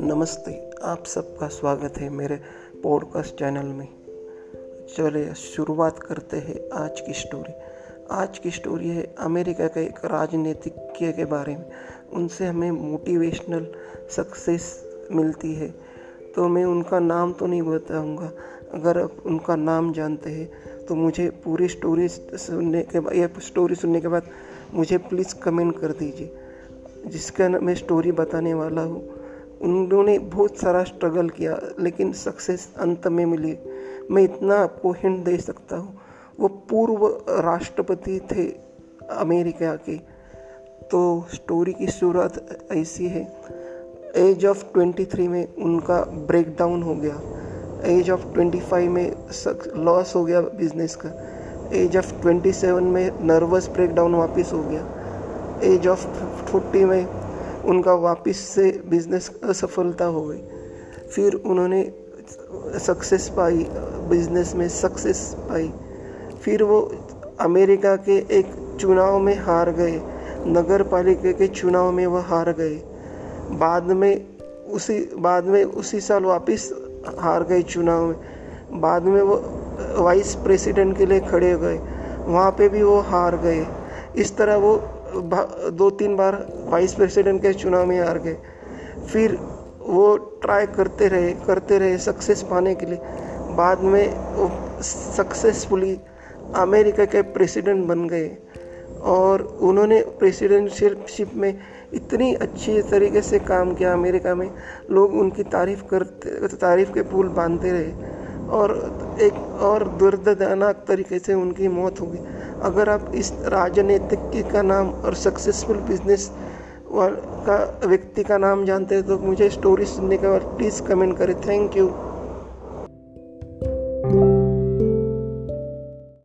नमस्ते, आप सबका स्वागत है मेरे पॉडकास्ट चैनल में। चले शुरुआत करते हैं आज की स्टोरी आज की स्टोरी है अमेरिका के एक राजनीतिज्ञ के बारे में। उनसे हमें मोटिवेशनल सक्सेस मिलती है। तो मैं उनका नाम तो नहीं बताऊँगा। अगर आप उनका नाम जानते हैं तो मुझे पूरी स्टोरी सुनने के बाद या स्टोरी सुनने के बाद मुझे प्लीज़ कमेंट कर दीजिए। जिसका मैं स्टोरी बताने वाला हूँ। उन्होंने बहुत सारा स्ट्रगल किया, लेकिन सक्सेस अंत में मिली। मैं इतना आपको हिंट दे सकता हूँ। वो पूर्व राष्ट्रपति थे अमेरिका के। तो स्टोरी की शुरुआत ऐसी है। एज ऑफ़ 23 में उनका ब्रेकडाउन हो गया। एज ऑफ़ 25 में लॉस हो गया बिज़नेस का। एज ऑफ़ 27 में नर्वस ब्रेक डाउन वापस हो गया। एज ऑफ़ 40 में उनका वापस से बिज़नेस असफलता हो गई। फिर उन्होंने सक्सेस पाई बिज़नेस में सक्सेस पाई। फिर वो अमेरिका के एक चुनाव में हार गए नगर पालिका के चुनाव में वह हार गए। बाद में उसी, बाद में उसी साल वापस हार गए चुनाव में। बाद में वो वाइस प्रेसिडेंट के लिए खड़े हो गए। वहाँ पे भी वो हार गए। इस तरह वो दो तीन बार वाइस प्रेसिडेंट के चुनाव में हार गए। फिर वो ट्राई करते रहे करते रहे सक्सेस पाने के लिए। बाद में वो सक्सेसफुली अमेरिका के प्रेसिडेंट बन गए और उन्होंने प्रेसिडेंटशिप में इतनी अच्छी तरीके से काम किया अमेरिका में। लोग उनकी तारीफ़ करते, तारीफ़ के पुल बांधते रहे। और एक और दुर्दनाक तरीके से उनकी मौत हो गई। अगर आप इस राजनीतिक का नाम और सक्सेसफुल बिज़नेस का व्यक्ति का नाम जानते हैं तो मुझे स्टोरी सुनने के बाद प्लीज़ कमेंट करें। Thank you